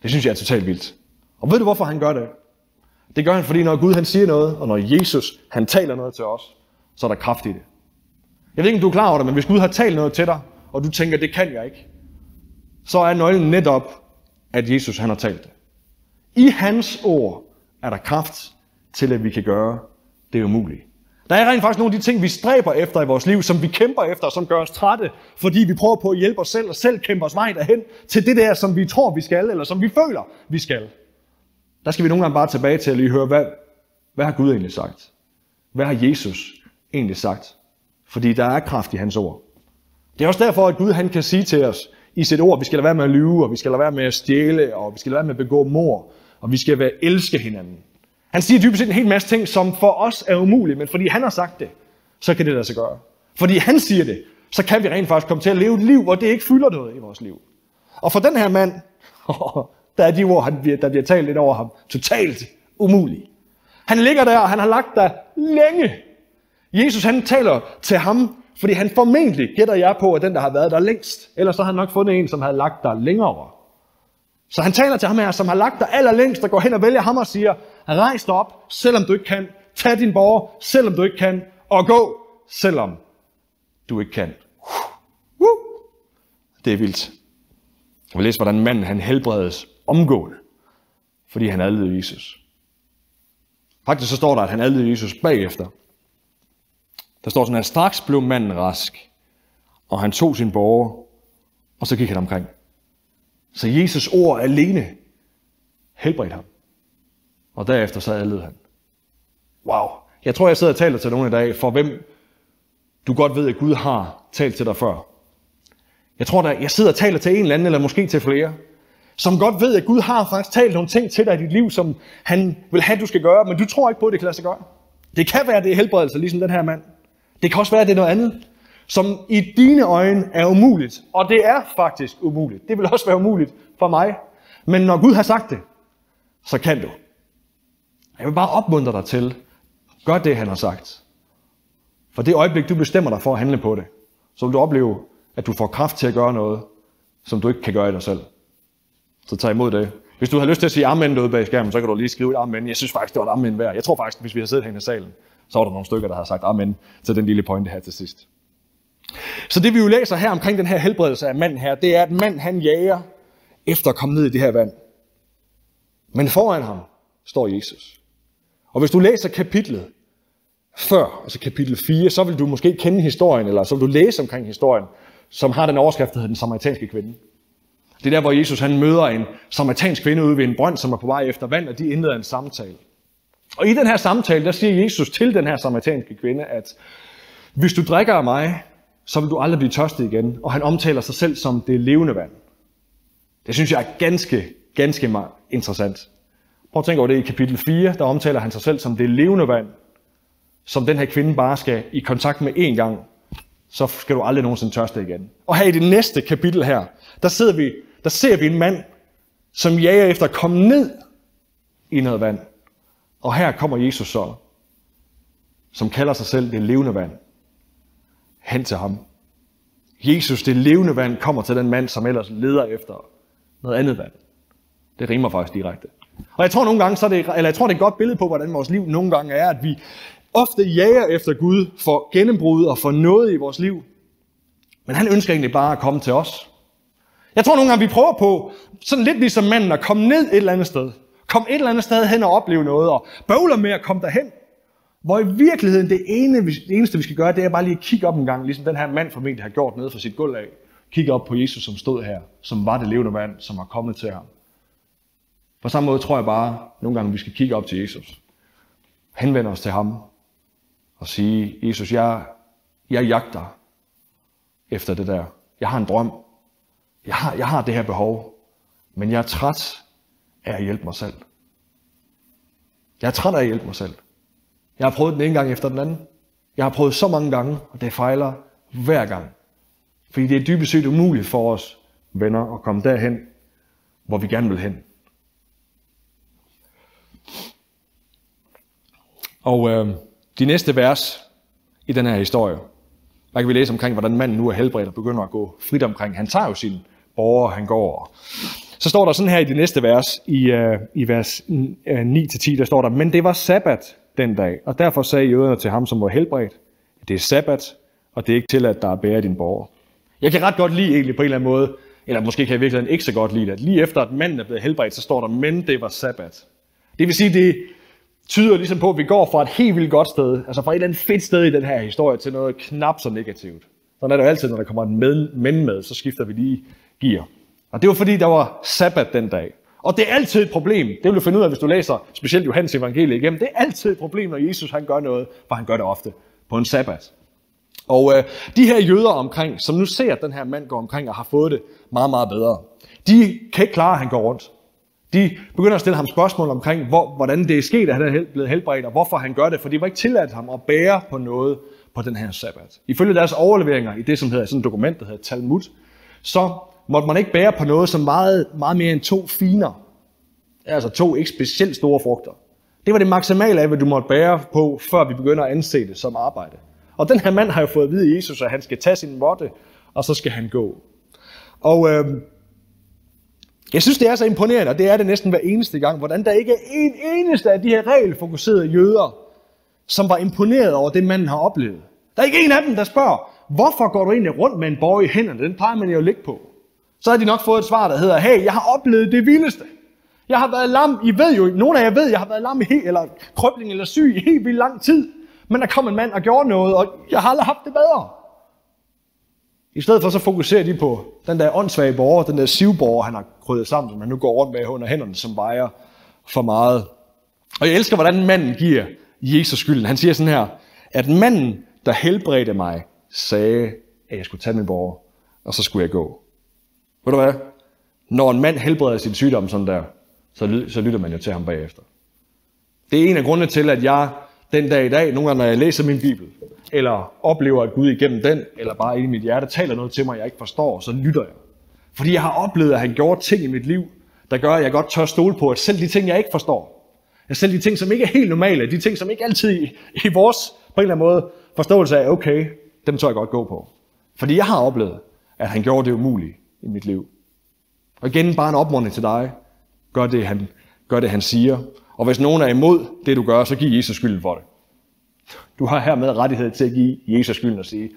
Det synes jeg er totalt vildt. Og ved du, hvorfor han gør det? Det gør han, fordi når Gud han siger noget, og når Jesus han taler noget til os, så er der kraft i det. Jeg ved ikke, om du er klar over det, men hvis Gud har talt noget til dig, og du tænker, det kan jeg ikke, så er nøglen netop, at Jesus han har talt det. I hans ord er der kraft til, at vi kan gøre det umulige. Der er rent faktisk nogle af de ting, vi stræber efter i vores liv, som vi kæmper efter, som gør os trætte, fordi vi prøver på at hjælpe os selv, og selv kæmpe os vej derhen til det der, som vi tror, vi skal, eller som vi føler, vi skal. Der skal vi nogle gange bare tilbage til at lige høre, hvad, hvad har Gud egentlig sagt? Hvad har Jesus egentlig sagt? Fordi der er kraft i hans ord. Det er også derfor, at Gud han kan sige til os i sit ord, vi skal lade være med at lyve, og vi skal lade være med at stjæle, og vi skal lade være med at begå mor, og vi skal være elske hinanden. Han siger dybest set en hel masse ting, som for os er umulige, men fordi han har sagt det, så kan det lade sig gøre. Fordi han siger det, så kan vi rent faktisk komme til at leve et liv, hvor det ikke fylder noget i vores liv. Og for den her mand, <laughs> der er de ord, der bliver talt lidt over ham, totalt umulige. Han ligger der, og han har lagt der længe. Jesus han taler til ham, fordi han formentlig, gætter jeg på, at den, der har været der længst. Ellers så har han nok fundet en, som havde lagt der længere. Så han taler til ham her, som har lagt der allerlængst, og går hen og vælger ham og siger, rejs dig op, selvom du ikke kan. Tag din borger, selvom du ikke kan. Og gå, selvom du ikke kan. Det er vildt. Jeg vil læse, hvordan manden han helbredes omgående, fordi han adlede Jesus. Faktisk så står der, at han adlede Jesus bagefter. Der står sådan, at straks blev manden rask, og han tog sin borger, og så gik han omkring. Så Jesus ord alene helbredte ham. Og derefter så adlede han. Wow. Jeg tror, jeg sidder og taler til nogen i dag, for hvem du godt ved, at Gud har talt til dig før. Jeg tror, at jeg sidder og taler til en eller anden, eller måske til flere, som godt ved, at Gud har faktisk talt nogle ting til dig i dit liv, som han vil have, du skal gøre, men du tror ikke på, at det kan lade sig gøre. Det kan være, at det er helbredelse, ligesom den her mand. Det kan også være, at det er noget andet, som i dine øjne er umuligt. Og det er faktisk umuligt. Det vil også være umuligt for mig. Men når Gud har sagt det, så kan du. Jeg vil bare opmuntre dig til, gør det, han har sagt. For det øjeblik, du bestemmer dig for at handle på det, så vil du opleve, at du får kraft til at gøre noget, som du ikke kan gøre i dig selv. Så tag imod det. Hvis du har lyst til at sige amen derude bag skærmen, så kan du lige skrive et amen. Jeg synes faktisk, det var et amen værd. Jeg tror faktisk, hvis vi har siddet herinde i salen, så var der nogle stykker, der har sagt amen til den lille pointe her til sidst. Så det vi jo læser her omkring den her helbredelse af manden her, det er, at mand han jager efter at komme ned i det her vand. Men foran ham står Jesus. Og hvis du læser kapitlet før, altså kapitel 4, så vil du måske kende historien, eller så vil du læse omkring historien, som har den overskrift, der hedder den samaritanske kvinde. Det er der, hvor Jesus han møder en samaritansk kvinde ude ved en brønd, som er på vej efter vand, og de indleder en samtale. Og i den her samtale, der siger Jesus til den her samaritanske kvinde, at hvis du drikker af mig, så vil du aldrig blive tørstig igen. Og han omtaler sig selv som det levende vand. Det synes jeg er ganske, ganske meget interessant. Prøv at tænke over det i kapitel 4, der omtaler han sig selv som det levende vand, som den her kvinde bare skal i kontakt med én gang, så skal du aldrig nogensinde tørste igen. Og her i det næste kapitel her, der, sidder vi, der ser vi en mand, som jager efter at komme ned i noget vand. Og her kommer Jesus så, som kalder sig selv det levende vand, hen til ham. Jesus, det levende vand, kommer til den mand, som ellers leder efter noget andet vand. Det rimer faktisk direkte. Og jeg tror nogle gange, så er det, eller jeg tror, det er et godt billede på, hvordan vores liv nogle gange er, at vi ofte jager efter Gud for gennembrud og for noget i vores liv. Men han ønsker egentlig bare at komme til os. Jeg tror nogle gange, vi prøver på, sådan lidt ligesom manden, at komme ned et eller andet sted. Kom et eller andet sted hen og opleve noget, og bøvler med at komme derhen. Hvor i virkeligheden det, ene, det eneste, vi skal gøre, det er bare lige at kigge op en gang, ligesom den her mand formentlig har gjort nede for sit gulv af. Kigge op på Jesus, som stod her, som var det levende vand, som var kommet til ham. På samme måde tror jeg bare, nogle gange vi skal kigge op til Jesus. Henvende os til ham og sige, Jesus, jeg, jeg jagter efter det der. Jeg har en drøm. Jeg har, jeg har det her behov. Men jeg er træt af at hjælpe mig selv. Jeg er træt af at hjælpe mig selv. Jeg har prøvet den ene gang efter den anden. Jeg har prøvet så mange gange, og det fejler hver gang. Fordi det er dybest set umuligt for os venner at komme derhen, hvor vi gerne vil hen. Og øh, de næste vers i den her historie, der kan vi læse omkring, hvordan manden nu er helbredt og begynder at gå frit omkring. Han tager jo sin borger, han går. Så står der sådan her i de næste vers, i, øh, i vers øh, 9-10, der står der, men det var sabbat den dag, og derfor sagde jøderne til ham, som var helbredt, det er sabbat, og det er ikke tilladt, at der er bære din borger. Jeg kan ret godt lide egentlig på en eller anden måde, eller måske kan jeg virkelig ikke så godt lide det, at lige efter at manden er blevet helbredt, så står der, men det var sabbat. Det vil sige, det tyder ligesom på, at vi går fra et helt vildt godt sted, altså fra et eller andet fedt sted i den her historie, til noget knap så negativt. Sådan er det jo altid, når der kommer en men med, så skifter vi lige gear. Og det var fordi, der var sabbat den dag. Og det er altid et problem. Det vil du finde ud af, hvis du læser specielt Johannes evangelie igennem. Det er altid et problem, når Jesus han gør noget, for han gør det ofte på en sabbat. Og øh, de her jøder omkring, som nu ser, at den her mand går omkring og har fået det meget, meget bedre, de kan ikke klare, at han går rundt. De begynder at stille ham spørgsmål omkring, hvor, hvordan det er sket, at han er blevet helbredt, og hvorfor han gør det, for det var ikke tilladt ham at bære på noget på den her sabbat. Ifølge deres overleveringer i det, som hedder sådan et dokument, der hedder Talmud, så måtte man ikke bære på noget som meget, meget mere end to finer. Altså to ikke specielt store frugter. Det var det maksimale af, hvad du måtte bære på, før vi begynder at anse det som arbejde. Og den her mand har jo fået at vide af Jesus, at han skal tage sin måtte, og så skal han gå. Og øh, jeg synes, det er så imponerende, og det er det næsten hver eneste gang, hvordan der ikke er en eneste af de her regelfokuserede jøder, som var imponeret over det, manden har oplevet. Der er ikke en af dem, der spørger, hvorfor går du egentlig rundt med en borg i hænderne? Den plejer man jo at ligge på. Så havde de nok fået et svar, der hedder, hey, jeg har oplevet det vildeste. Jeg har været lam, I ved jo, nogle af jer ved, jeg har været lam i helt, eller krøbling eller syg i helt vildt lang tid. Men der kom en mand og gjorde noget, og jeg har aldrig haft det bedre. I stedet for så fokuserer de på den der åndssvage borger, den der sivborger, han har krydret sammen, som han nu går rundt med under hænderne, som vejer for meget. Og jeg elsker, hvordan manden giver Jesus skylden. Han siger sådan her, at manden, der helbredte mig, sagde, at jeg skulle tage min borger, og så skulle jeg gå. Ved du hvad? Når en mand helbreder sin sygdom sådan der, så, så lytter man jo til ham bagefter. Det er en af grundene til, at jeg den dag i dag, nogle gange når jeg læser min bibel, eller oplever, at Gud igennem den, eller bare i mit hjerte taler noget til mig, jeg ikke forstår, så lytter jeg. Fordi jeg har oplevet, at han gjorde ting i mit liv, der gør, at jeg godt tør stole på, at selv de ting, jeg ikke forstår, at selv de ting, som ikke er helt normale, de ting, som ikke altid i, i vores, på en eller anden måde, forståelse af, okay, dem tør jeg godt gå på. Fordi jeg har oplevet, at han gjorde det umulige i mit liv. Og igen, bare en opmuntring til dig. Gør det, han, gør det, han siger. Og hvis nogen er imod det, du gør, så giv Jesus skylden for det. Du har hermed rettighed til at give Jesus skylden og sige,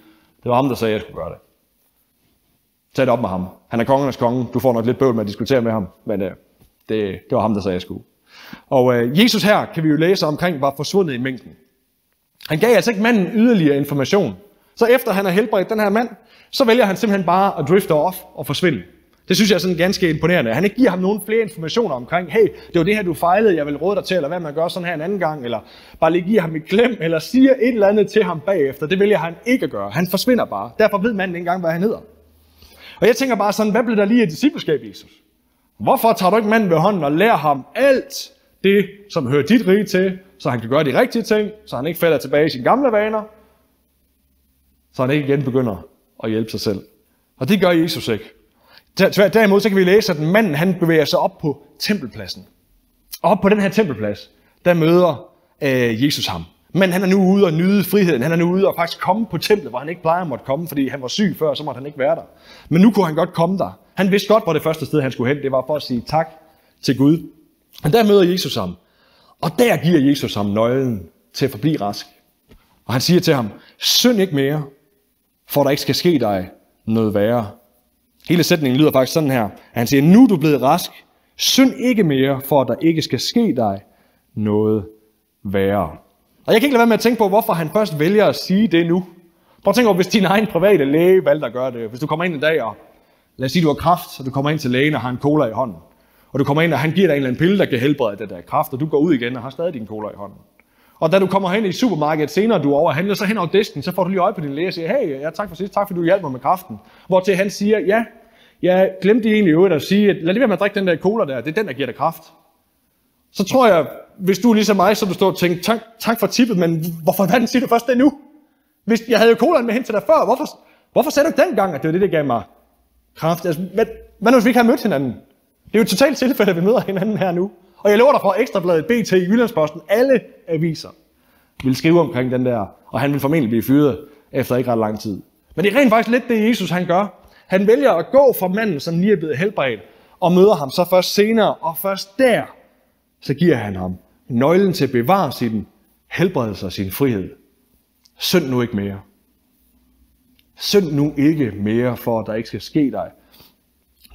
det var ham, der sagde, at jeg skulle gøre det. Tag det op med ham. Han er kongernes konge. Du får nok lidt bøvl med at diskutere med ham, men øh, det, det var ham, der sagde, at jeg skulle. Og øh, Jesus her, kan vi jo læse omkring, var forsvundet i mængden. Han gav altså ikke manden yderligere information. Så efter han har helbredt den her mand, så vælger han simpelthen bare at drifte off og forsvinde. Det synes jeg er sådan ganske imponerende. Han ikke giver ham nogen flere informationer omkring, hey, det var det her, du fejlede, jeg vil råde dig til, eller hvad man gør sådan her en anden gang, eller bare lige give ham et klem, eller siger et eller andet til ham bagefter. Det vælger han ikke at gøre. Han forsvinder bare. Derfor ved manden ikke engang, hvad han hedder. Og jeg tænker bare sådan, hvad blev der lige af discipleskab, Jesus? Hvorfor tager du ikke manden ved hånden og lærer ham alt det, som hører dit rige til, så han kan gøre de rigtige ting, så han ikke falder tilbage i sine gamle vaner, så han ikke igen begynder at hjælpe sig selv. Og det gør Jesus ikke. Derimod så kan vi læse, at manden han bevæger sig op på tempelpladsen. Og op på den her tempelplads, der møder øh, Jesus ham. Men han er nu ude og nyde friheden. Han er nu ude og faktisk komme på templet, hvor han ikke plejer at måtte komme, fordi han var syg før, så måtte han ikke være der. Men nu kunne han godt komme der. Han vidste godt, hvor det første sted, han skulle hen. Det var for at sige tak til Gud. Men der møder Jesus ham. Og der giver Jesus ham nøglen til at forblive rask. Og han siger til ham, synd ikke mere, for der ikke skal ske dig noget værre. Hele sætningen lyder faktisk sådan her. Han siger, nu er du blevet rask. Synd ikke mere, for at der ikke skal ske dig noget værre. Og jeg kan ikke lade være med at tænke på, hvorfor han først vælger at sige det nu. Prøv at tænke over, hvis din egen private læge valgte at gøre det. Hvis du kommer ind en dag, og lad os sige, du har kraft, så du kommer ind til lægen og har en cola i hånden. Og du kommer ind, og han giver dig en eller anden pille, der kan helbrede det der kraft, og du går ud igen og har stadig din cola i hånden. Og da du kommer hen i supermarkedet senere, du er over handler, så hen over disken, så får du lige øje på din læge og siger, hey, ja, tak for sidst, tak fordi du hjalp mig med kraften. Hvor til han siger, ja, jeg glemte egentlig øvrigt at sige, at lad lige være med at drikke den der cola der, det er den, der giver dig kraft. Så tror jeg, hvis du er ligesom mig, så du står og tænker, tak, tak for tippet, men hvorfor den siger du først det nu? Hvis jeg havde jo colaen med hen til dig før, hvorfor, hvorfor sagde du dengang, at det var det, der gav mig kraft? Altså, hvad, hvad nu, hvis vi ikke har mødt hinanden? Det er jo et totalt tilfælde, at vi møder hinanden her nu. Og jeg lover dig for Ekstrabladet, BT, Jyllandsposten, alle aviser vil skrive omkring den der, og han vil formentlig blive fyret efter ikke ret lang tid. Men det er rent faktisk lidt det, Jesus han gør. Han vælger at gå fra manden, som lige er blevet helbredt, og møder ham så først senere, og først der, så giver han ham nøglen til at bevare sin helbredelse og sin frihed. Synd nu ikke mere. Synd nu ikke mere, for at der ikke skal ske dig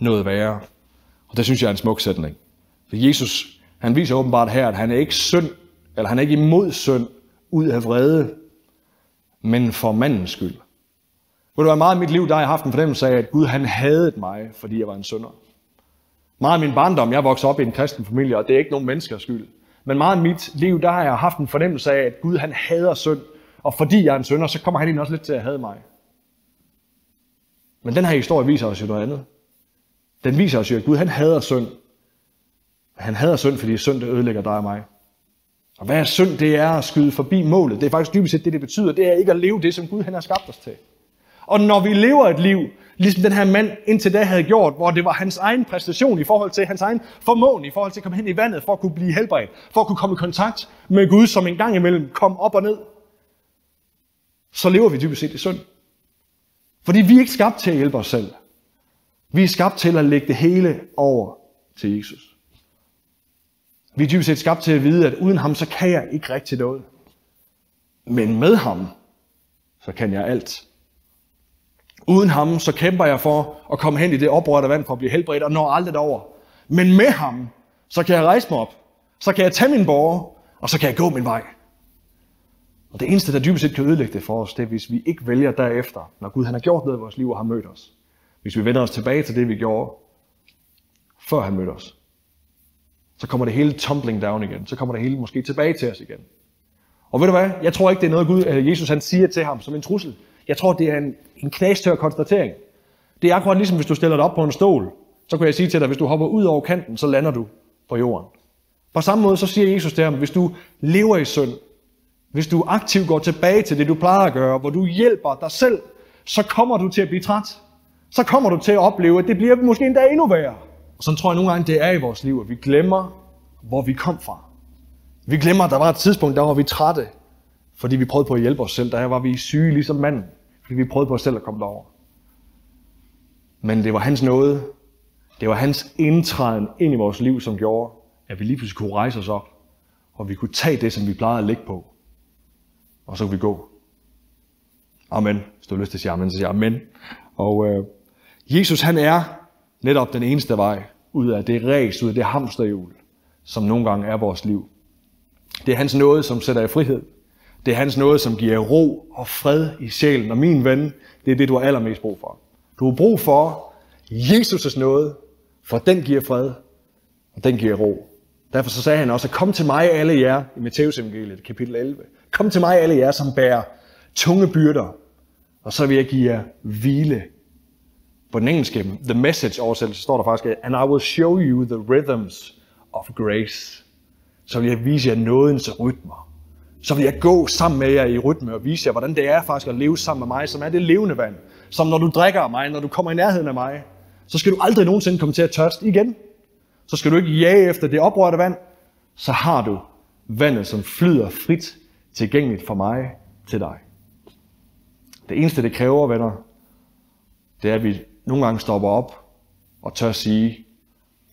noget værre. Og det synes jeg er en smuk sætning. For Jesus, han viser åbenbart her, at han er ikke synd, eller han er ikke imod synd ud af vrede, men for mandens skyld. Ved du hvad, meget af mit liv, der har jeg haft en fornemmelse af, at Gud han hadede mig, fordi jeg var en synder. Meget af min barndom, jeg voksede op i en kristen familie, og det er ikke nogen menneskers skyld. Men meget af mit liv, der har jeg haft en fornemmelse af, at Gud han hader synd. Og fordi jeg er en synder, så kommer han ind også lidt til at hade mig. Men den her historie viser os jo noget andet. Den viser os jo, at Gud han hader synd. Han hader synd, fordi synd det ødelægger dig og mig. Og hvad er synd? Det er at skyde forbi målet. Det er faktisk dybest set det, det betyder. Det er ikke at leve det, som Gud han har skabt os til. Og når vi lever et liv, ligesom den her mand indtil da havde gjort, hvor det var hans egen præstation i forhold til hans egen formåen, i forhold til at komme hen i vandet, for at kunne blive helbredt, for at kunne komme i kontakt med Gud, som en gang imellem kom op og ned, så lever vi dybest set i synd. Fordi vi er ikke skabt til at hjælpe os selv. Vi er skabt til at lægge det hele over til Jesus. Vi er dybest set skabt til at vide, at uden ham, så kan jeg ikke rigtig noget. Men med ham, så kan jeg alt. Uden ham, så kæmper jeg for at komme hen i det oprørte vand for at blive helbredt og når aldrig over. Men med ham, så kan jeg rejse mig op. Så kan jeg tage min borger, og så kan jeg gå min vej. Og det eneste, der dybest set kan ødelægge det for os, det er, hvis vi ikke vælger derefter, når Gud han har gjort noget i vores liv og har mødt os. Hvis vi vender os tilbage til det, vi gjorde, før han mødte os, så kommer det hele tumbling down igen. Så kommer det hele måske tilbage til os igen. Og ved du hvad? Jeg tror ikke, det er noget, Gud, øh, Jesus han siger til ham som en trussel. Jeg tror, det er en, en knastør konstatering. Det er akkurat ligesom, hvis du stiller dig op på en stol. Så kan jeg sige til dig, hvis du hopper ud over kanten, så lander du på jorden. På samme måde så siger Jesus til ham, hvis du lever i synd, hvis du aktivt går tilbage til det, du plejer at gøre, hvor du hjælper dig selv, så kommer du til at blive træt. Så kommer du til at opleve, at det bliver måske endda endnu værre. Og sådan tror jeg nogle gange, det er i vores liv, at vi glemmer, hvor vi kom fra. Vi glemmer, at der var et tidspunkt, der var vi trætte, fordi vi prøvede på at hjælpe os selv. Der var vi syge ligesom manden, fordi vi prøvede på os selv at komme derover. Men det var hans nåde, det var hans indtræden ind i vores liv, som gjorde, at vi lige pludselig kunne rejse os op, og vi kunne tage det, som vi plejede at ligge på, og så kunne vi gå. Amen. Hvis du har lyst til at sige amen, så siger amen. Og øh, Jesus, han er netop den eneste vej ud af det ræs, ud af det hamsterhjul, som nogle gange er vores liv. Det er hans nåde, som sætter i frihed. Det er hans nåde, som giver ro og fred i sjælen. Og min ven, det er det, du har allermest brug for. Du har brug for Jesus' nåde, for den giver fred, og den giver ro. Derfor så sagde han også, kom til mig alle jer, i Matteus evangeliet, kapitel 11. Kom til mig alle jer, som bærer tunge byrder, og så vil jeg give jer hvile. På den engelske, The Message oversættelse, står der faktisk, and I will show you the rhythms of grace. Så vil jeg vise jer nådens rytmer. Så vil jeg gå sammen med jer i rytme og vise jer, hvordan det er faktisk at leve sammen med mig, som er det levende vand. Som når du drikker af mig, når du kommer i nærheden af mig, så skal du aldrig nogensinde komme til at tørste igen. Så skal du ikke jage efter det oprørte vand. Så har du vandet, som flyder frit tilgængeligt for mig til dig. Det eneste, det kræver, venner, det er, at vi nogle gange stopper op og tør sige,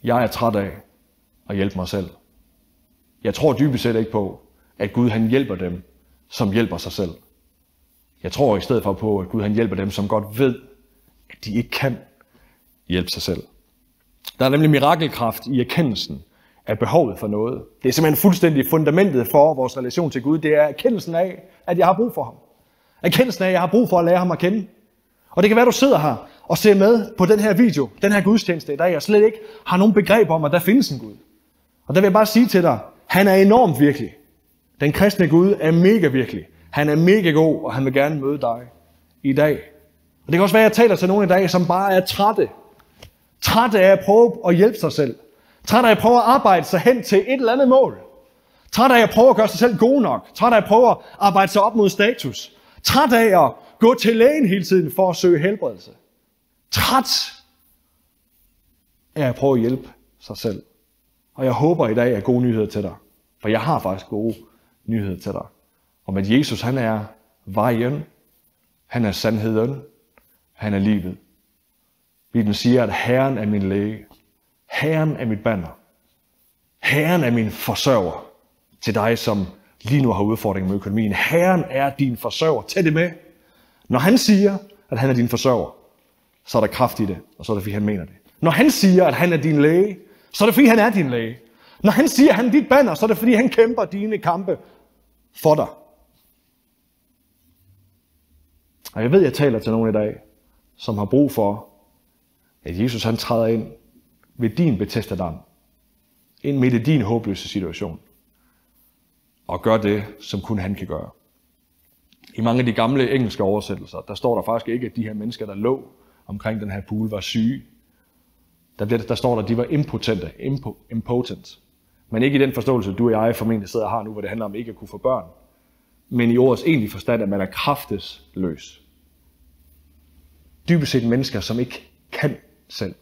jeg er træt af at hjælpe mig selv. Jeg tror dybest set ikke på, at Gud han hjælper dem, som hjælper sig selv. Jeg tror i stedet for på, at Gud han hjælper dem, som godt ved, at de ikke kan hjælpe sig selv. Der er nemlig mirakelkraft i erkendelsen af behovet for noget. Det er simpelthen fuldstændig fundamentet for vores relation til Gud. Det er erkendelsen af, at jeg har brug for ham. Erkendelsen af, at jeg har brug for at lære ham at kende. Og det kan være, at du sidder her og ser med på den her video, den her gudstjeneste i dag, og slet ikke har nogen begreb om, at der findes en Gud. Og der vil jeg bare sige til dig, han er enormt virkelig. Den kristne Gud er mega virkelig. Han er mega god, og han vil gerne møde dig i dag. Og det kan også være, at jeg taler til nogen i dag, som bare er trætte. Trætte af at prøve at hjælpe sig selv. Trætte af at prøve at arbejde sig hen til et eller andet mål. Træt af at prøve at gøre sig selv god nok. Træt af at prøve at arbejde sig op mod status. Træt af at gå til lægen hele tiden for at søge helbredelse. Træt af at prøve at hjælpe sig selv. Og jeg håber i dag er gode nyheder til dig. For jeg har faktisk gode nyheder til dig. Om at Jesus han er vejen, han er sandheden, han er livet. Bibelen siger, at Herren er min læge. Herren er mit banner. Herren er min forsørger til dig, som lige nu har udfordringer med økonomien. Herren er din forsørger. Tag det med. Når han siger, at han er din forsørger, så er der kraft i det, og så er det, fordi han mener det. Når han siger, at han er din læge, så er det, fordi han er din læge. Når han siger, at han er dit banner, så er det, fordi han kæmper dine kampe for dig. Og jeg ved, jeg taler til nogen i dag, som har brug for, at Jesus han træder ind ved din Bethesda-dam. Ind midt i din håbløse situation. Og gør det, som kun han kan gøre. I mange af de gamle engelske oversættelser, der står der faktisk ikke, at de her mennesker, der lå omkring den her pool, var syge. Der, bliver, der står der, at de var impotente, impo, impotent. Men ikke i den forståelse, du og jeg formentlig sidder og har nu, hvor det handler om ikke at kunne få børn. Men i ordets egentlige forstand, at man er kraftesløs. Dybest set mennesker, som ikke kan selv.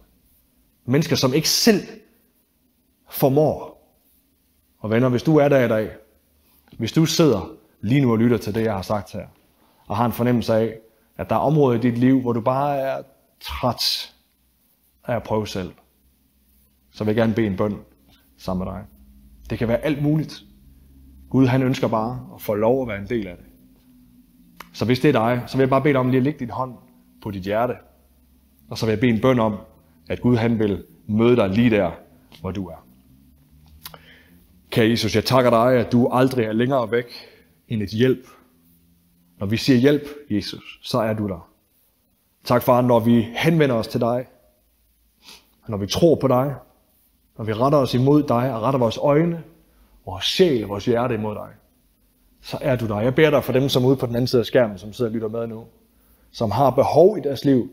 Mennesker, som ikke selv formår. Og venner, hvis du er der i dag, hvis du sidder lige nu og lytter til det, jeg har sagt her, og har en fornemmelse af, at der er områder i dit liv, hvor du bare er træt af at prøve selv, så vil jeg gerne bede en bøn sammen med dig. Det kan være alt muligt. Gud han ønsker bare at få lov at være en del af det. Så hvis det er dig, så vil jeg bare bede dig om lige at lægge din hånd på dit hjerte. Og så vil jeg bede en bøn om, at Gud han vil møde dig lige der, hvor du er. Kære Jesus, jeg takker dig, at du aldrig er længere væk end et hjælp. Når vi siger hjælp, Jesus, så er du der. Tak far, når vi henvender os til dig, når vi tror på dig, når vi retter os imod dig og retter vores øjne, vores sjæl vores hjerte imod dig, så er du der. Jeg beder dig for dem, som er ude på den anden side af skærmen, som sidder og lytter med nu, som har behov i deres liv,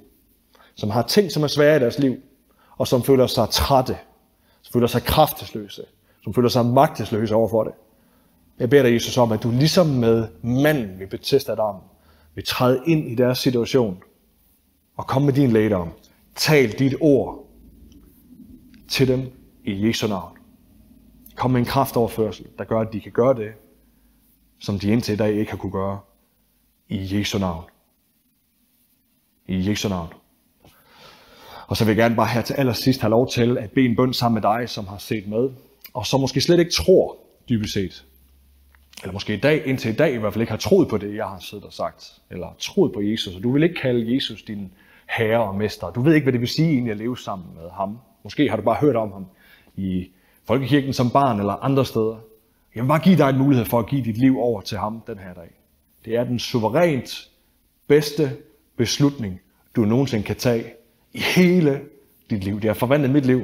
som har ting, som er svære i deres liv, og som føler sig trætte, som føler sig kraftesløse, som føler sig magtesløse overfor det. Jeg beder dig, Jesus, om, at du ligesom med manden ved Bethesda-dammen vil træde ind i deres situation og kom med din lægedom. Tal dit ord til dem i Jesu navn. Kom med en kraftoverførsel, der gør, at de kan gøre det, som de indtil i dag ikke har kunne gøre. I Jesu navn. I Jesu navn. Og så vil jeg gerne bare her til allersidst have lov til at bede en bøn sammen med dig, som har set med, og som måske slet ikke tror, dybest set, eller måske i dag, indtil i dag i hvert fald ikke har troet på det, jeg har siddet og sagt, eller troet på Jesus, og du vil ikke kalde Jesus din herre og mester. Du ved ikke, hvad det vil sige egentlig at leve sammen med ham. Måske har du bare hørt om ham i folkekirken som barn eller andre steder. Jeg vil bare give dig en mulighed for at give dit liv over til ham den her dag. Det er den suverænt bedste beslutning, du nogensinde kan tage i hele dit liv. Det har forvandlet mit liv.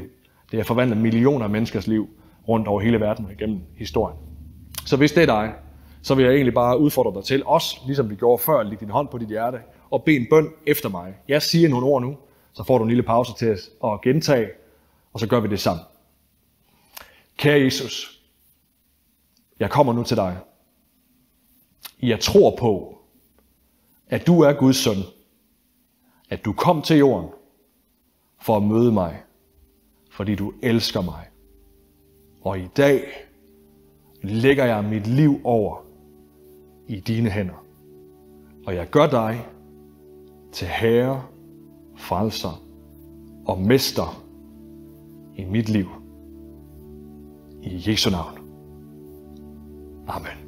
Det har forvandlet millioner af menneskers liv rundt over hele verden og igennem historien. Så hvis det er dig, så vil jeg egentlig bare udfordre dig til, også ligesom vi gjorde før, lægge din hånd på dit hjerte og bed en bøn efter mig. Jeg siger nogle ord nu, så får du en lille pause til at gentage, og så gør vi det sammen. Kære Jesus, jeg kommer nu til dig. Jeg tror på, at du er Guds søn, at du kom til jorden for at møde mig, fordi du elsker mig. Og i dag lægger jeg mit liv over i dine hænder. Og jeg gør dig til herre, frelser og mester i mit liv. I Jesu navn. Amen.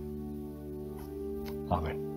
Amen.